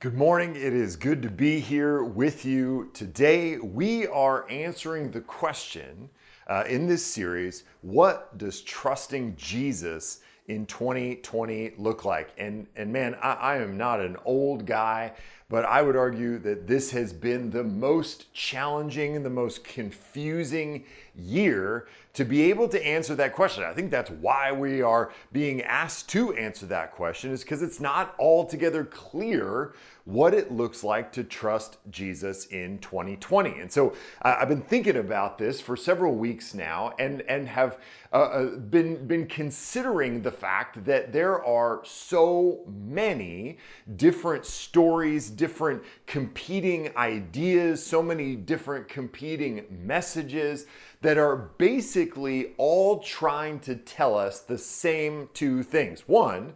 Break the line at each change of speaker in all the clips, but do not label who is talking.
Good morning. It is good to be here with you. Today, we are answering the question uh, in this series what does trusting Jesus in 2020 look like? And, and man, I, I am not an old guy, but I would argue that this has been the most challenging and the most confusing year to be able to answer that question. I think that's why we are being asked to answer that question, is because it's not altogether clear what it looks like to trust Jesus in 2020. And so uh, I've been thinking about this for several weeks now and, and have uh, uh, been, been considering the fact that there are so many different stories, different competing ideas, so many different competing messages that are basically all trying to tell us the same two things. One,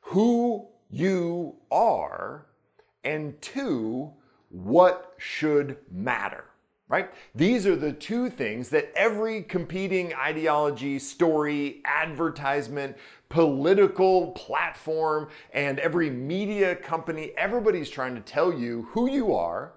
who you are and two, what should matter, right? These are the two things that every competing ideology, story, advertisement, political platform, and every media company, everybody's trying to tell you who you are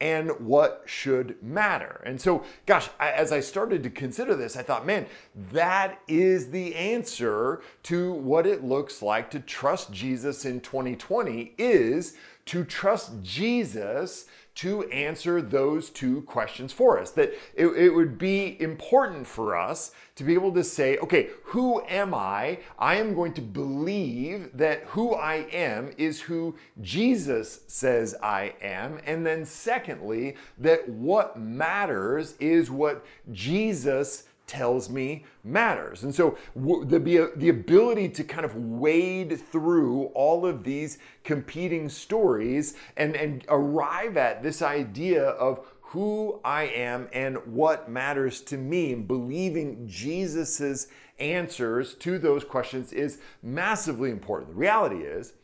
and what should matter. And so, gosh, I, as I started to consider this, I thought, man, that is the answer to what it looks like to trust Jesus in 2020 is to trust Jesus to answer those two questions for us. That it, it, would be important for us to be able to say, okay, who am I? I am going to believe that who I am is who Jesus says I am. And then, secondly, that what matters is what Jesus tells me matters. And so the, the ability to kind of wade through all of these competing stories and, and arrive at this idea of who I am and what matters to me, and believing Jesus's answers to those questions is massively important. The reality is,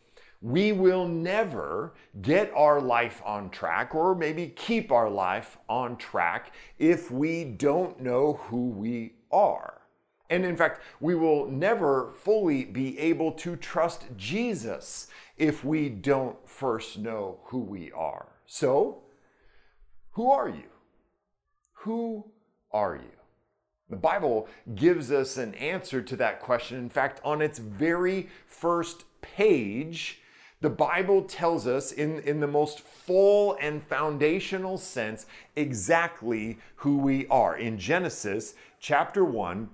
we will never get our life on track or maybe keep our life on track if we don't know who we are. And in fact, we will never fully be able to trust Jesus if we don't first know who we are. So, who are you? Who are you? The Bible gives us an answer to that question. In fact, on its very first page, the Bible tells us in, in the most full and foundational sense exactly who we are. In Genesis chapter 1,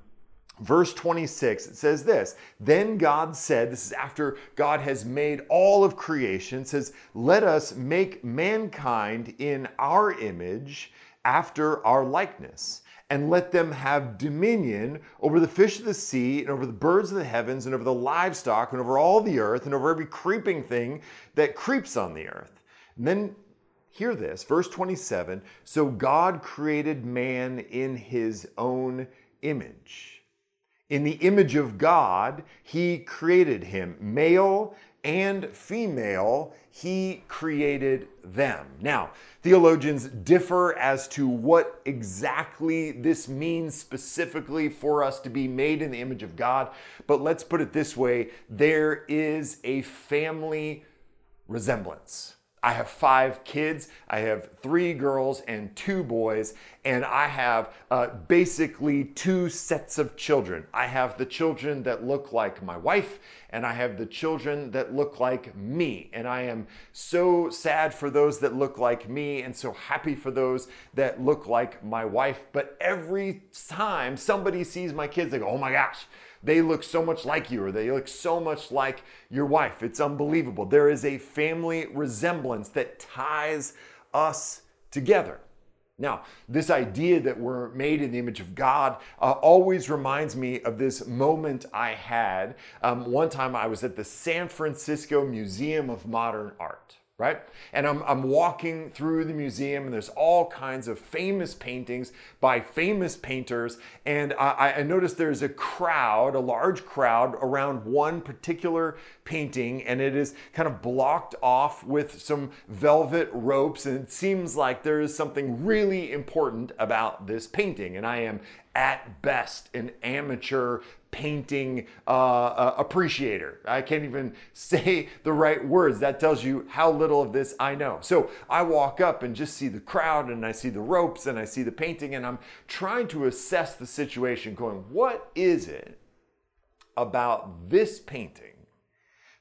verse 26, it says this Then God said, This is after God has made all of creation, says, Let us make mankind in our image after our likeness and let them have dominion over the fish of the sea and over the birds of the heavens and over the livestock and over all the earth and over every creeping thing that creeps on the earth. And then hear this, verse 27 So God created man in his own image. In the image of God, he created him. Male and female, he created them. Now, theologians differ as to what exactly this means specifically for us to be made in the image of God, but let's put it this way there is a family resemblance. I have five kids. I have three girls and two boys, and I have uh, basically two sets of children. I have the children that look like my wife, and I have the children that look like me. And I am so sad for those that look like me, and so happy for those that look like my wife. But every time somebody sees my kids, they go, oh my gosh they look so much like you or they look so much like your wife. It's unbelievable. There is a family resemblance that ties us together. Now, this idea that we're made in the image of God uh, always reminds me of this moment I had. Um, one time I was at the San Francisco Museum of Modern Art right? And I'm, I'm walking through the museum, and there's all kinds of famous paintings by famous painters. And I, I noticed there's a crowd, a large crowd, around one particular painting, and it is kind of blocked off with some velvet ropes. And it seems like there is something really important about this painting. And I am at best an amateur painting uh, uh, appreciator. I can't even say the right words. That tells you how little of this I know. So I walk up and just see the crowd and I see the ropes and I see the painting and I'm trying to assess the situation, going, what is it about this painting?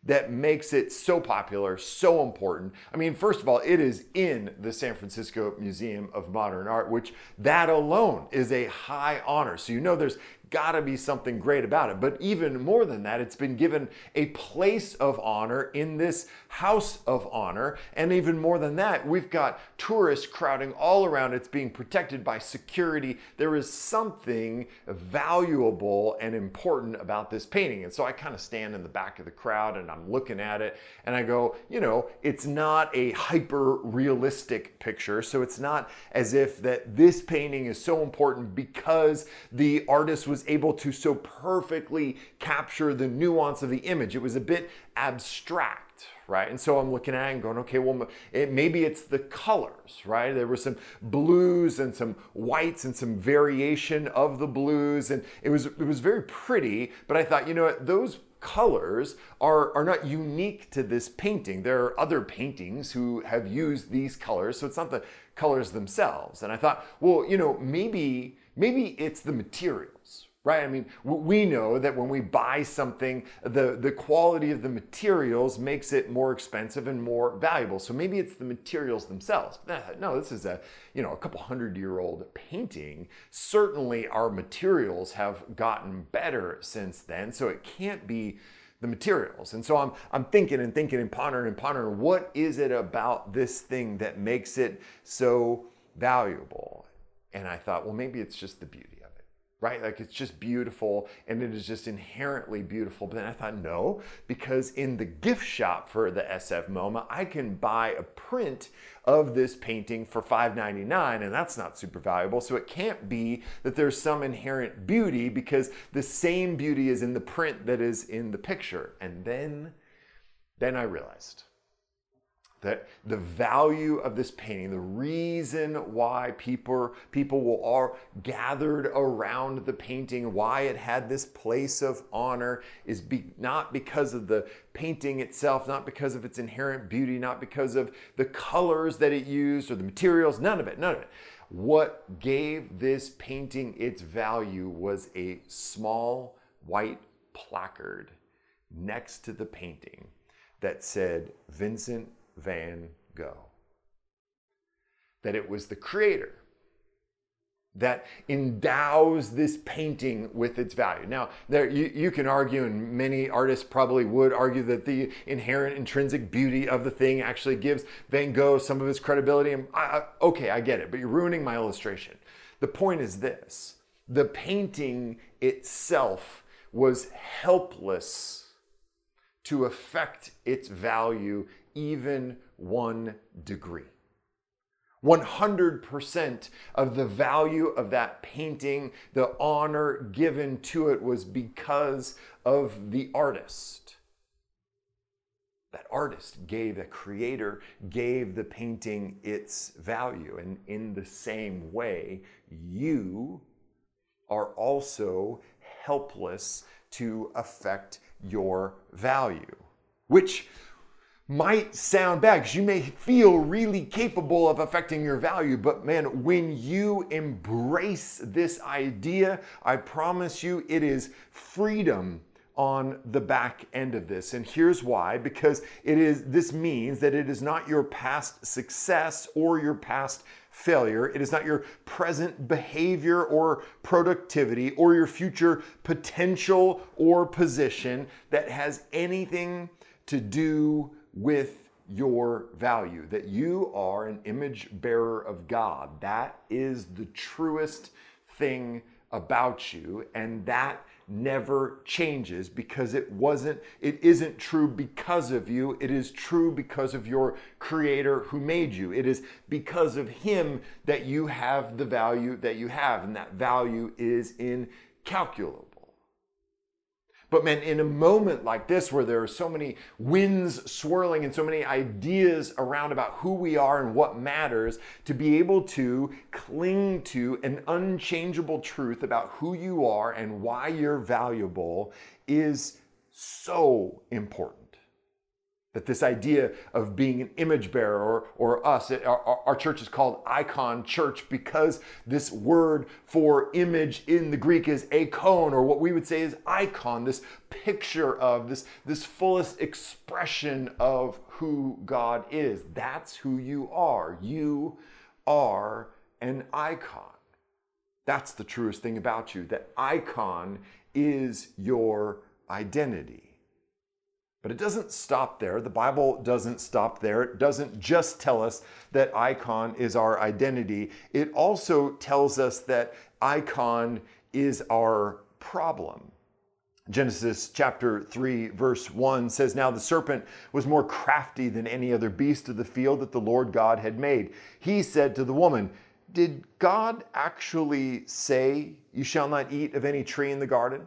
that makes it so popular, so important. I mean, first of all, it is in the San Francisco Museum of Modern Art, which that alone is a high honor. So you know there's got to be something great about it. But even more than that, it's been given a place of honor in this house of honor. And even more than that, we've got tourists crowding all around. It's being protected by security. There is something valuable and important about this painting. And so I kind of stand in the back of the crowd and I'm looking at it and I go, you know, it's not a hyper realistic picture. So it's not as if that this painting is so important because the artist was able to so perfectly capture the nuance of the image. It was a bit abstract, right? And so I'm looking at it and going, okay, well, it, maybe it's the colors, right? There were some blues and some whites and some variation of the blues, and it was it was very pretty. But I thought, you know what, those colors are, are not unique to this painting. There are other paintings who have used these colors, so it's not the colors themselves. And I thought, well, you know, maybe maybe it's the materials, right? I mean, we know that when we buy something, the, the quality of the materials makes it more expensive and more valuable. So maybe it's the materials themselves. No, this is a, you know, a couple hundred year old painting. Certainly our materials have gotten better since then. So it can't be the materials. And so I'm, I'm thinking and thinking and pondering and pondering, what is it about this thing that makes it so valuable? And I thought, well, maybe it's just the beauty right? Like it's just beautiful and it is just inherently beautiful. But then I thought, no, because in the gift shop for the SF MoMA, I can buy a print of this painting for $5.99 and that's not super valuable. So it can't be that there's some inherent beauty because the same beauty is in the print that is in the picture. And then, then I realized that the value of this painting, the reason why people, people will are gathered around the painting, why it had this place of honor, is be, not because of the painting itself, not because of its inherent beauty, not because of the colors that it used or the materials, none of it, none of it. What gave this painting its value was a small white placard next to the painting that said Vincent van Gogh. That it was the creator that endows this painting with its value. Now, there you, you can argue, and many artists probably would argue that the inherent intrinsic beauty of the thing actually gives Van Gogh some of his credibility. And I, okay, I get it, but you're ruining my illustration. The point is this: the painting itself was helpless to affect its value even one degree. 100% of the value of that painting, the honor given to it was because of the artist. That artist gave, the creator gave the painting its value. And in the same way, you are also helpless to affect your value, which might sound bad because you may feel really capable of affecting your value. But man, when you embrace this idea, I promise you it is freedom on the back end of this. And here's why because it is this means that it is not your past success or your past failure. It is not your present behavior or productivity or your future potential or position that has anything to do with your value, that you are an image bearer of God. That is the truest thing about you, and that never changes because it wasn't it isn't true because of you. It is true because of your creator who made you. It is because of him that you have the value that you have and that value is incalculable But man, in a moment like this where there are so many winds swirling and so many ideas around about who we are and what matters, to be able to cling to an unchangeable truth about who you are and why you're valuable is so important that this idea of being an image bearer or, or us, it, our, our, church is called Icon Church because this word for image in the Greek is eikon, or what we would say is icon, this picture of, this, this fullest expression of who God is. That's who you are. You are an icon. That's the truest thing about you. That icon is your identity. But it doesn't stop there. The Bible doesn't stop there. It doesn't just tell us that icon is our identity, it also tells us that icon is our problem. Genesis chapter 3, verse 1 says, Now the serpent was more crafty than any other beast of the field that the Lord God had made. He said to the woman, Did God actually say, You shall not eat of any tree in the garden?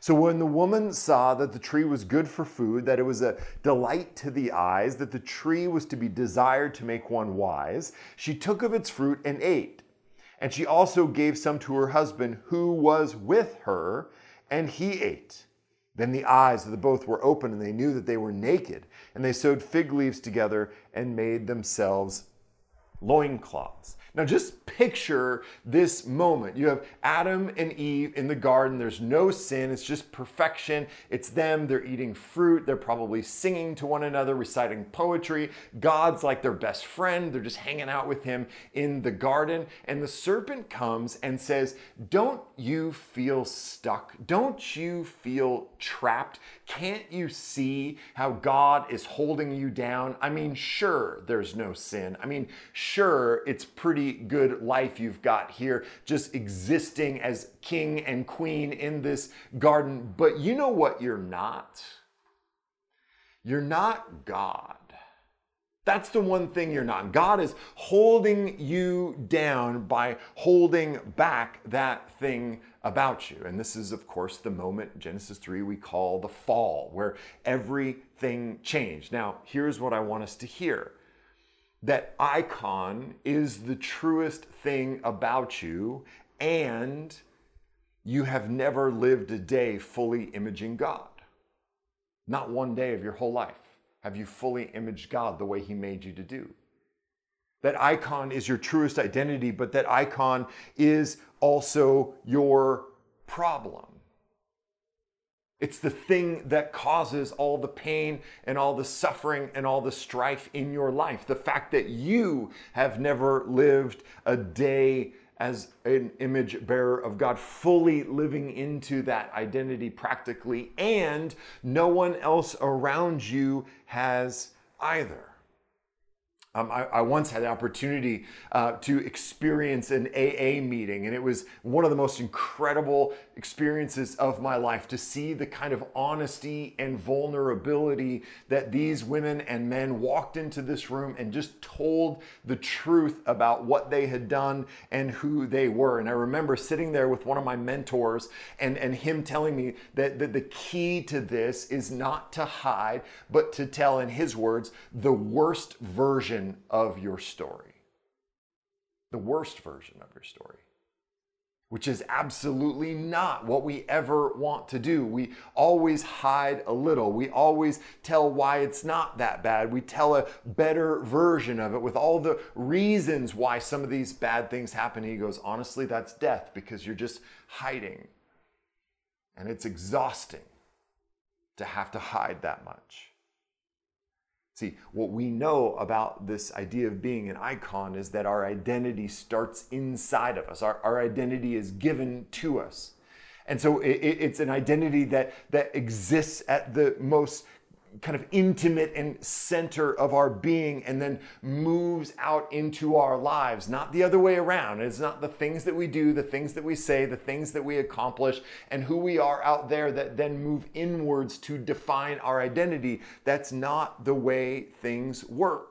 So when the woman saw that the tree was good for food, that it was a delight to the eyes, that the tree was to be desired to make one wise, she took of its fruit and ate. And she also gave some to her husband who was with her, and he ate. Then the eyes of the both were open, and they knew that they were naked. And they sewed fig leaves together and made themselves loincloths. Now, just picture this moment. You have Adam and Eve in the garden. There's no sin, it's just perfection. It's them. They're eating fruit. They're probably singing to one another, reciting poetry. God's like their best friend. They're just hanging out with him in the garden. And the serpent comes and says, Don't you feel stuck? Don't you feel trapped? Can't you see how God is holding you down? I mean, sure, there's no sin. I mean, sure, it's pretty pretty good life you've got here, just existing as king and queen in this garden. But you know what you're not? You're not God. That's the one thing you're not. God is holding you down by holding back that thing about you. And this is, of course, the moment, Genesis 3, we call the fall, where everything changed. Now, here's what I want us to hear that icon is the truest thing about you, and you have never lived a day fully imaging God. Not one day of your whole life have you fully imaged God the way He made you to do. That icon is your truest identity, but that icon is also your problem. It's the thing that causes all the pain and all the suffering and all the strife in your life. The fact that you have never lived a day as an image bearer of God, fully living into that identity practically, and no one else around you has either. Um, I, I, once had the opportunity uh, to experience an AA meeting, and it was one of the most incredible experiences of my life to see the kind of honesty and vulnerability that these women and men walked into this room and just told the truth about what they had done and who they were. And I remember sitting there with one of my mentors and, and him telling me that, that the key to this is not to hide, but to tell, in his words, the worst version version of your story. The worst version of your story. Which is absolutely not what we ever want to do. We always hide a little. We always tell why it's not that bad. We tell a better version of it with all the reasons why some of these bad things happen. He goes, honestly, that's death because you're just hiding. And it's exhausting to have to hide that much. See, what we know about this idea of being an icon is that our identity starts inside of us. Our, our identity is given to us. And so it, it's an identity that, that exists at the most kind of intimate and center of our being and then moves out into our lives, not the other way around. It's not the things that we do, the things that we say, the things that we accomplish, and who we are out there that then move inwards to define our identity. That's not the way things work.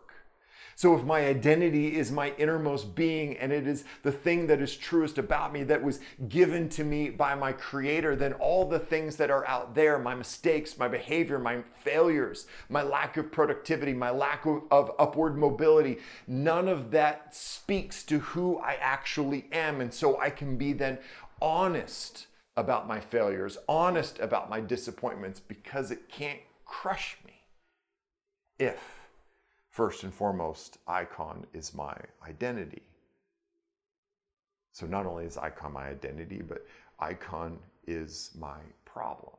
So if my identity is my innermost being and it is the thing that is truest about me that was given to me by my creator, then all the things that are out there, my mistakes, my behavior, my failures, my lack of productivity, my lack of, of upward mobility, none of that speaks to who I actually am. And so I can be then honest about my failures, honest about my disappointments because it can't crush me if First and foremost, icon is my identity. So not only is icon my identity, but icon is my problem.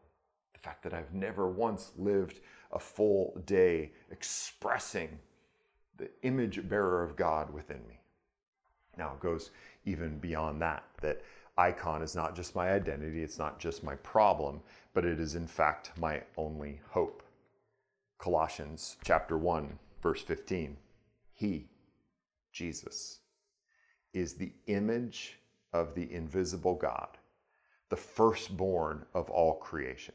The fact that I've never once lived a full day expressing the image bearer of God within me. Now it goes even beyond that, that icon is not just my identity, it's not just my problem, but it is in fact my only hope. Colossians chapter 1 Verse 15 He, Jesus, is the image of the invisible God, the firstborn of all creation.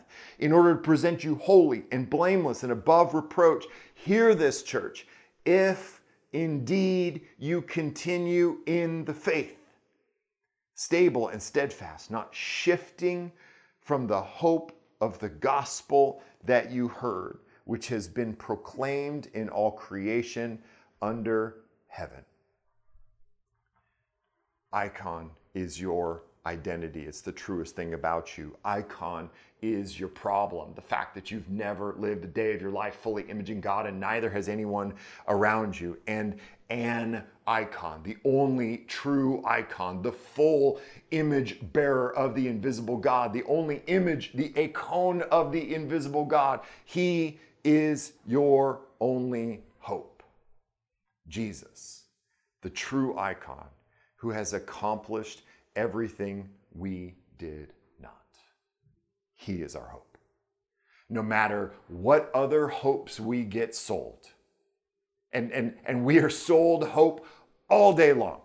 in order to present you holy and blameless and above reproach. Hear this, church, if indeed you continue in the faith, stable and steadfast, not shifting from the hope of the gospel that you heard, which has been proclaimed in all creation under heaven icon is your identity. It's the truest thing about you. Icon is your problem. The fact that you've never lived a day of your life fully imaging God and neither has anyone around you. And an icon, the only true icon, the full image bearer of the invisible God, the only image, the icon of the invisible God. He is your only hope. Jesus, the true icon who has accomplished everything we did not. He is our hope. No matter what other hopes we get sold, and, and, and we are sold hope all day long.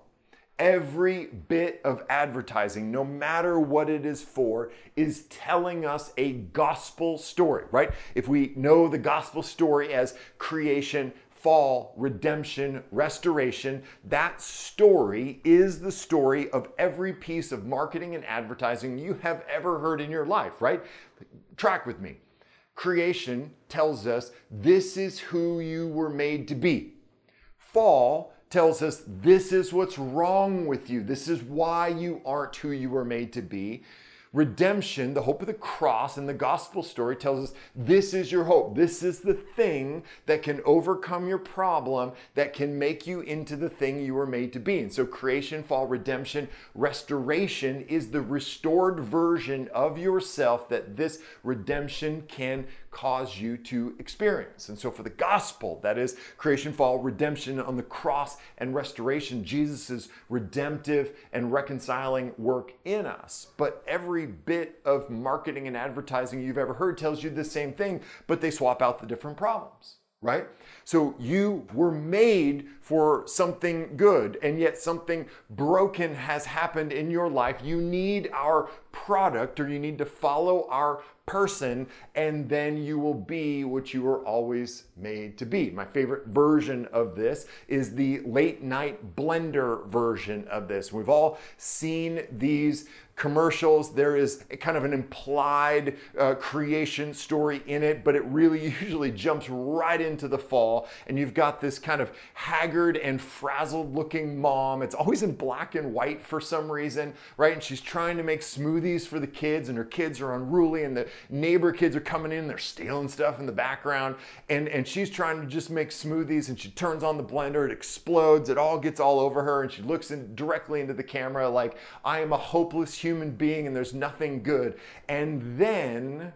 Every bit of advertising, no matter what it is for, is telling us a gospel story, right? If we know the gospel story as creation, fall, redemption, restoration. That story is the story of every piece of marketing and advertising you have ever heard in your life, right? Track with me. Creation tells us this is who you were made to be. Fall tells us this is what's wrong with you. This is why you aren't who you were made to be. Redemption, the hope of the cross, and the gospel story tells us this is your hope. This is the thing that can overcome your problem, that can make you into the thing you were made to be. And so, creation, fall, redemption, restoration is the restored version of yourself that this redemption can cause you to experience. And so, for the gospel, that is creation, fall, redemption on the cross, and restoration, Jesus' redemptive and reconciling work in us. But every bit of marketing and advertising you've ever heard tells you the same thing, but they swap out the different problems right? So you were made for something good, and yet something broken has happened in your life. You need our product or you need to follow our person, and then you will be what you were always made to be. My favorite version of this is the late night blender version of this. We've all seen these commercials. There is kind of an implied uh, creation story in it, but it really usually jumps right into the fall. And you've got this kind of haggard and frazzled looking mom. It's always in black and white for some reason, right? And she's trying to make smoothies for the kids, and her kids are unruly, and the neighbor kids are coming in, they're stealing stuff in the background. And, and she's trying to just make smoothies, and she turns on the blender, it explodes, it all gets all over her, and she looks in, directly into the camera like, I am a hopeless human being and there's nothing good. And then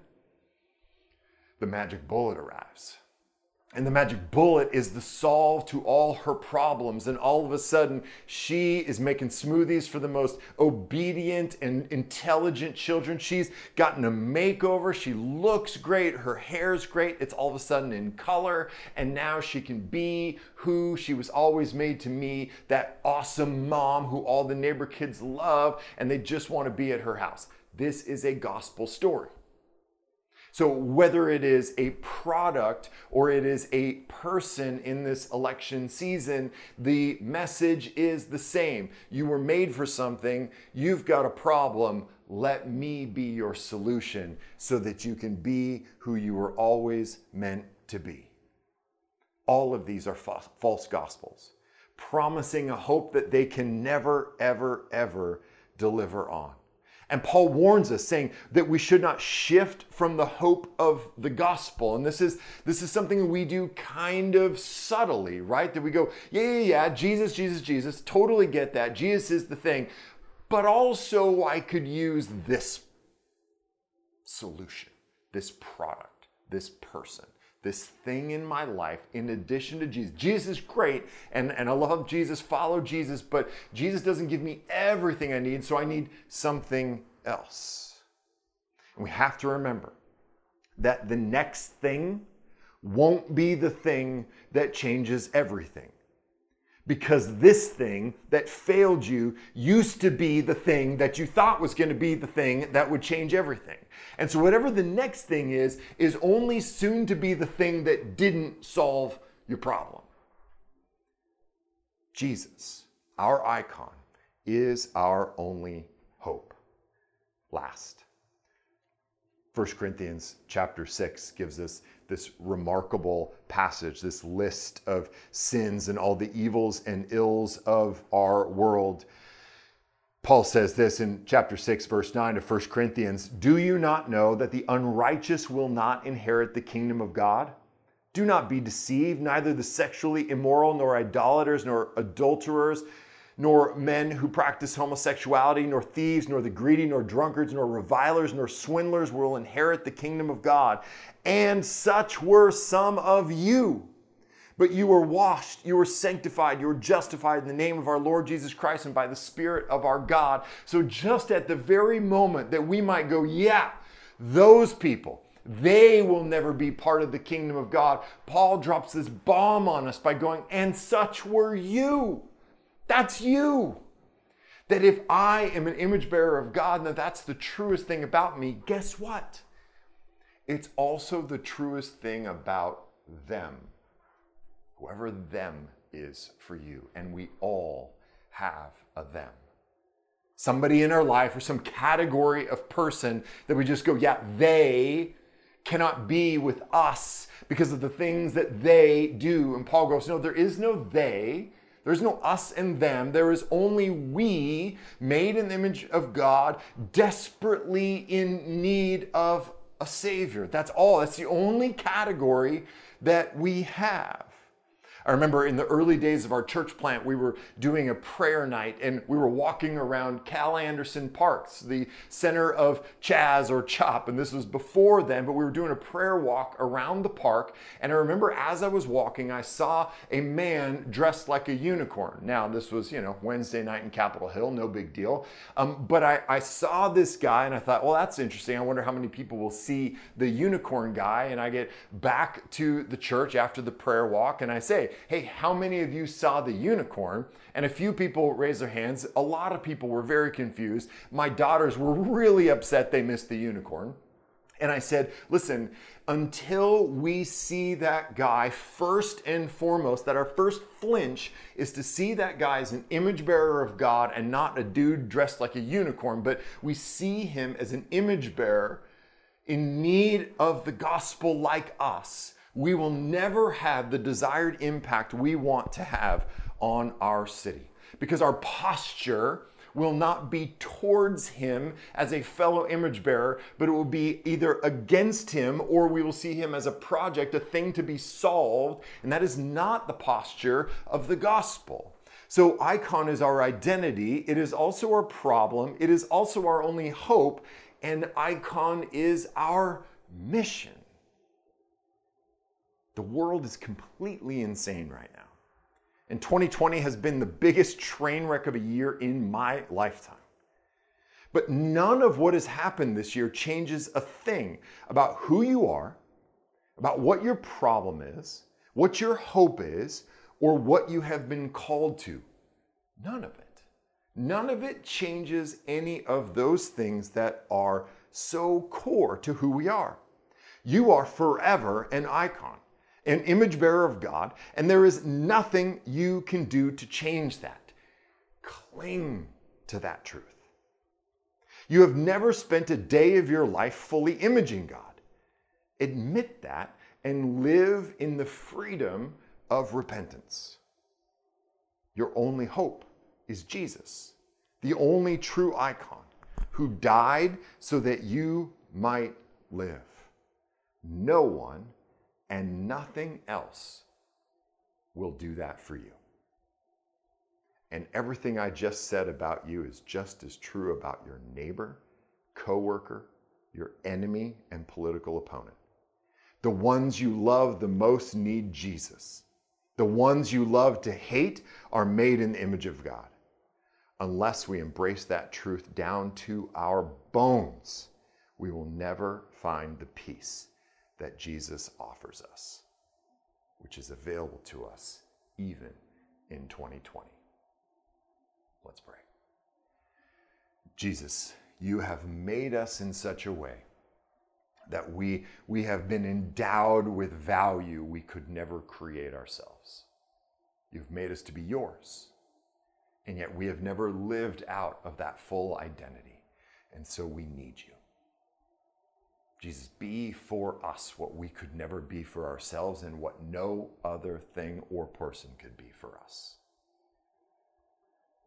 the magic bullet arrives. And the magic bullet is the solve to all her problems. And all of a sudden, she is making smoothies for the most obedient and intelligent children. She's gotten a makeover. She looks great. Her hair's great. It's all of a sudden in color. And now she can be who she was always made to me that awesome mom who all the neighbor kids love and they just want to be at her house. This is a gospel story. So, whether it is a product or it is a person in this election season, the message is the same. You were made for something, you've got a problem. Let me be your solution so that you can be who you were always meant to be. All of these are fa- false gospels, promising a hope that they can never, ever, ever deliver on. And Paul warns us saying that we should not shift from the hope of the gospel. And this is this is something we do kind of subtly, right? That we go, yeah, yeah, yeah, Jesus, Jesus, Jesus, totally get that. Jesus is the thing. But also I could use this solution, this product, this person this thing in my life in addition to Jesus. Jesus is great, and, and I love Jesus, follow Jesus, but Jesus doesn't give me everything I need, so I need something else. And we have to remember that the next thing won't be the thing that changes everything because this thing that failed you used to be the thing that you thought was going to be the thing that would change everything. And so, whatever the next thing is, is only soon to be the thing that didn't solve your problem. Jesus, our icon, is our only hope. Last. 1 Corinthians chapter 6 gives us this remarkable passage, this list of sins and all the evils and ills of our world. Paul says this in chapter 6, verse 9 of 1 Corinthians Do you not know that the unrighteous will not inherit the kingdom of God? Do not be deceived, neither the sexually immoral, nor idolaters, nor adulterers nor men who practice homosexuality, nor thieves, nor the greedy, nor drunkards, nor revilers, nor swindlers will inherit the kingdom of God. And such were some of you. But you were washed, you were sanctified, you were justified in the name of our Lord Jesus Christ and by the Spirit of our God. So, just at the very moment that we might go, yeah, those people, they will never be part of the kingdom of God, Paul drops this bomb on us by going, and such were you. That's you. That if I am an image bearer of God and that that's the truest thing about me, guess what? It's also the truest thing about them, whoever them is for you. And we all have a them. Somebody in our life or some category of person that we just go, yeah, they cannot be with us because of the things that they do. And Paul goes, no, there is no they. There's no us and them. There is only we, made in the image of God, desperately in need of a Savior. That's all. That's the only category that we have. I remember in the early days of our church plant, we were doing a prayer night and we were walking around Cal Anderson Parks, the center of Chaz or Chop. And this was before then, but we were doing a prayer walk around the park. And I remember as I was walking, I saw a man dressed like a unicorn. Now, this was, you know, Wednesday night in Capitol Hill, no big deal. Um, but I, I saw this guy and I thought, well, that's interesting. I wonder how many people will see the unicorn guy. And I get back to the church after the prayer walk and I say, hey, how many of you saw the unicorn? And a few people raised their hands. A lot of people were very confused. My daughters were really upset they missed the unicorn. And I said, listen, until we see that guy, first and foremost, that our first flinch is to see that guy as an image bearer of God and not a dude dressed like a unicorn, but we see him as an image bearer in need of the gospel like us, we will never have the desired impact we want to have on our city. Because our posture will not be towards him as a fellow image bearer, but it will be either against him or we will see him as a project, a thing to be solved. And that is not the posture of the gospel. So, icon is our identity. It is also our problem. It is also our only hope. And icon is our mission. The world is completely insane right now. And 2020 has been the biggest train wreck of a year in my lifetime. But none of what has happened this year changes a thing about who you are, about what your problem is, what your hope is, or what you have been called to. None of it. None of it changes any of those things that are so core to who we are. You are forever an icon an image bearer of God, and there is nothing you can do to change that. Cling to that truth. You have never spent a day of your life fully imaging God. Admit that and live in the freedom of repentance. Your only hope is Jesus, the only true icon who died so that you might live. No one and nothing else will do that for you. And everything I just said about you is just as true about your neighbor, coworker, your enemy, and political opponent. The ones you love the most need Jesus. The ones you love to hate are made in the image of God. Unless we embrace that truth down to our bones, we will never find the peace that Jesus offers us, which is available to us even in 2020. Let's pray. Jesus, you have made us in such a way that we, we have been endowed with value we could never create ourselves. You've made us to be yours, and yet we have never lived out of that full identity. And so we need you. Jesus, be for us what we could never be for ourselves and what no other thing or person could be for us.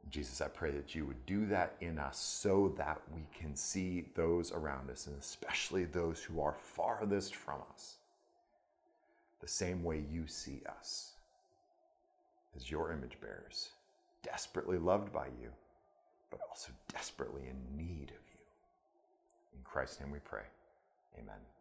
Jesus, I pray that you would do that in us so that we can see those around us, and especially those who are farthest from us, the same way you see us as your image bearers, desperately loved by you, but also desperately in need of you. In Christ's name we pray. Amen.